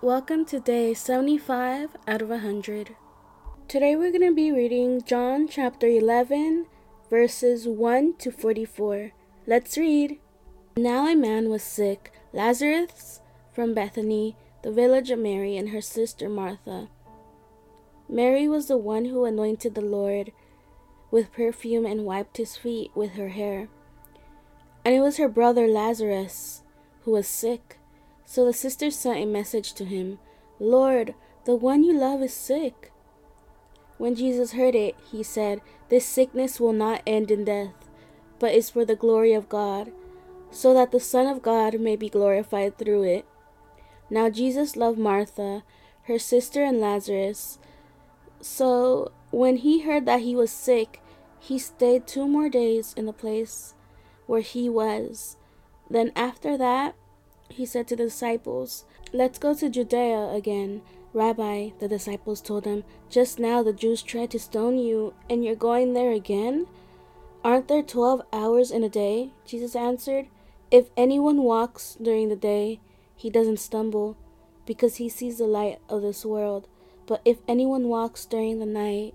Welcome to day 75 out of 100. Today we're going to be reading John chapter 11, verses 1 to 44. Let's read. Now a man was sick, Lazarus from Bethany, the village of Mary and her sister Martha. Mary was the one who anointed the Lord with perfume and wiped his feet with her hair. And it was her brother Lazarus who was sick. So the sisters sent a message to him Lord, the one you love is sick. When Jesus heard it, he said, This sickness will not end in death, but is for the glory of God, so that the Son of God may be glorified through it. Now Jesus loved Martha, her sister, and Lazarus. So when he heard that he was sick, he stayed two more days in the place where he was. Then after that, he said to the disciples, Let's go to Judea again. Rabbi, the disciples told him, Just now the Jews tried to stone you, and you're going there again? Aren't there twelve hours in a day? Jesus answered, If anyone walks during the day, he doesn't stumble, because he sees the light of this world. But if anyone walks during the night,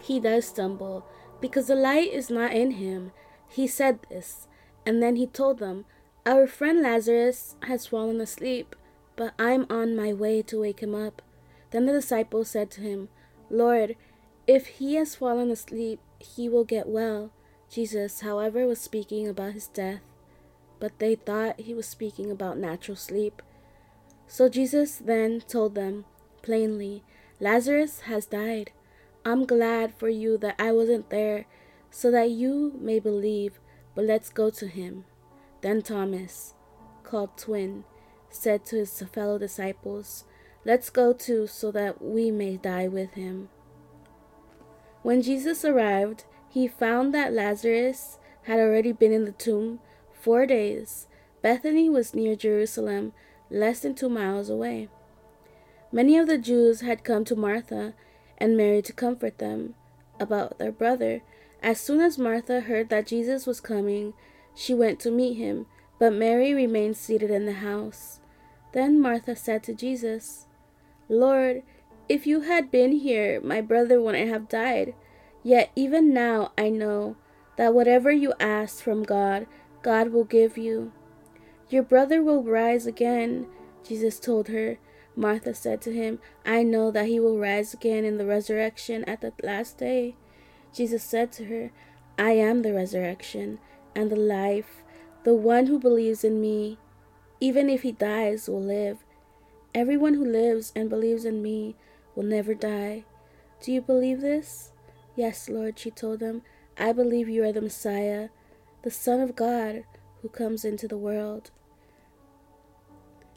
he does stumble, because the light is not in him. He said this, and then he told them, our friend Lazarus has fallen asleep, but I'm on my way to wake him up. Then the disciples said to him, Lord, if he has fallen asleep, he will get well. Jesus, however, was speaking about his death, but they thought he was speaking about natural sleep. So Jesus then told them plainly, Lazarus has died. I'm glad for you that I wasn't there, so that you may believe, but let's go to him. Then Thomas, called Twin, said to his fellow disciples, Let's go too, so that we may die with him. When Jesus arrived, he found that Lazarus had already been in the tomb four days. Bethany was near Jerusalem, less than two miles away. Many of the Jews had come to Martha and Mary to comfort them about their brother. As soon as Martha heard that Jesus was coming, she went to meet him, but Mary remained seated in the house. Then Martha said to Jesus, Lord, if you had been here, my brother wouldn't have died. Yet even now I know that whatever you ask from God, God will give you. Your brother will rise again, Jesus told her. Martha said to him, I know that he will rise again in the resurrection at the last day. Jesus said to her, I am the resurrection and the life. The one who believes in me, even if he dies, will live. Everyone who lives and believes in me will never die. Do you believe this? Yes, Lord, she told them. I believe you are the Messiah, the Son of God, who comes into the world.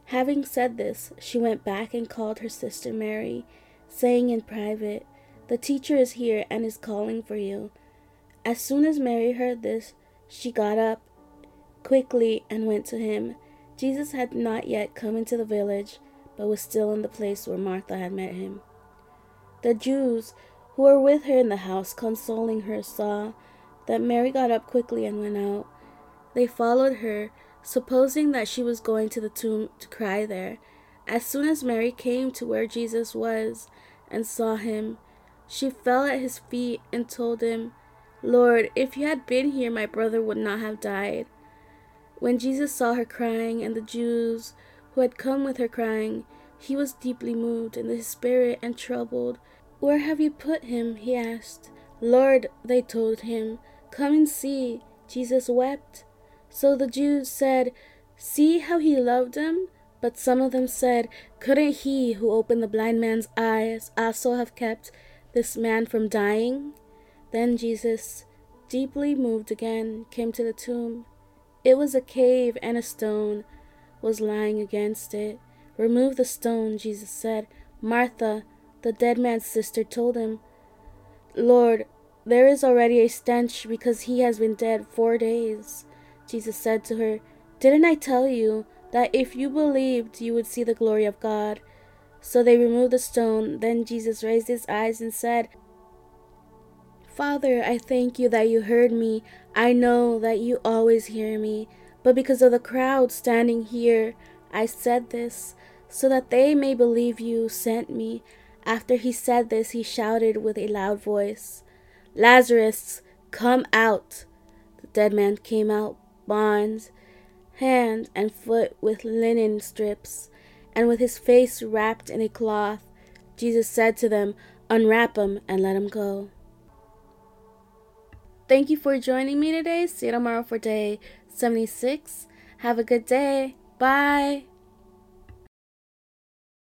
Having said this, she went back and called her sister Mary, saying in private, The teacher is here and is calling for you. As soon as Mary heard this, she got up quickly and went to him. Jesus had not yet come into the village, but was still in the place where Martha had met him. The Jews who were with her in the house, consoling her, saw that Mary got up quickly and went out. They followed her, supposing that she was going to the tomb to cry there. As soon as Mary came to where Jesus was and saw him, she fell at his feet and told him, Lord, if you had been here, my brother would not have died. When Jesus saw her crying, and the Jews who had come with her crying, he was deeply moved in his spirit and troubled. Where have you put him? he asked. Lord, they told him, come and see. Jesus wept. So the Jews said, See how he loved him? But some of them said, Couldn't he who opened the blind man's eyes also have kept this man from dying? Then Jesus, deeply moved again, came to the tomb. It was a cave, and a stone was lying against it. Remove the stone, Jesus said. Martha, the dead man's sister, told him, Lord, there is already a stench because he has been dead four days. Jesus said to her, Didn't I tell you that if you believed, you would see the glory of God? So they removed the stone. Then Jesus raised his eyes and said, Father, I thank you that you heard me. I know that you always hear me, but because of the crowd standing here, I said this, so that they may believe you sent me. After he said this, he shouted with a loud voice, Lazarus, come out! The dead man came out, bonds, hand and foot with linen strips, and with his face wrapped in a cloth. Jesus said to them, Unwrap him and let him go. Thank you for joining me today. See you tomorrow for day 76. Have a good day. Bye.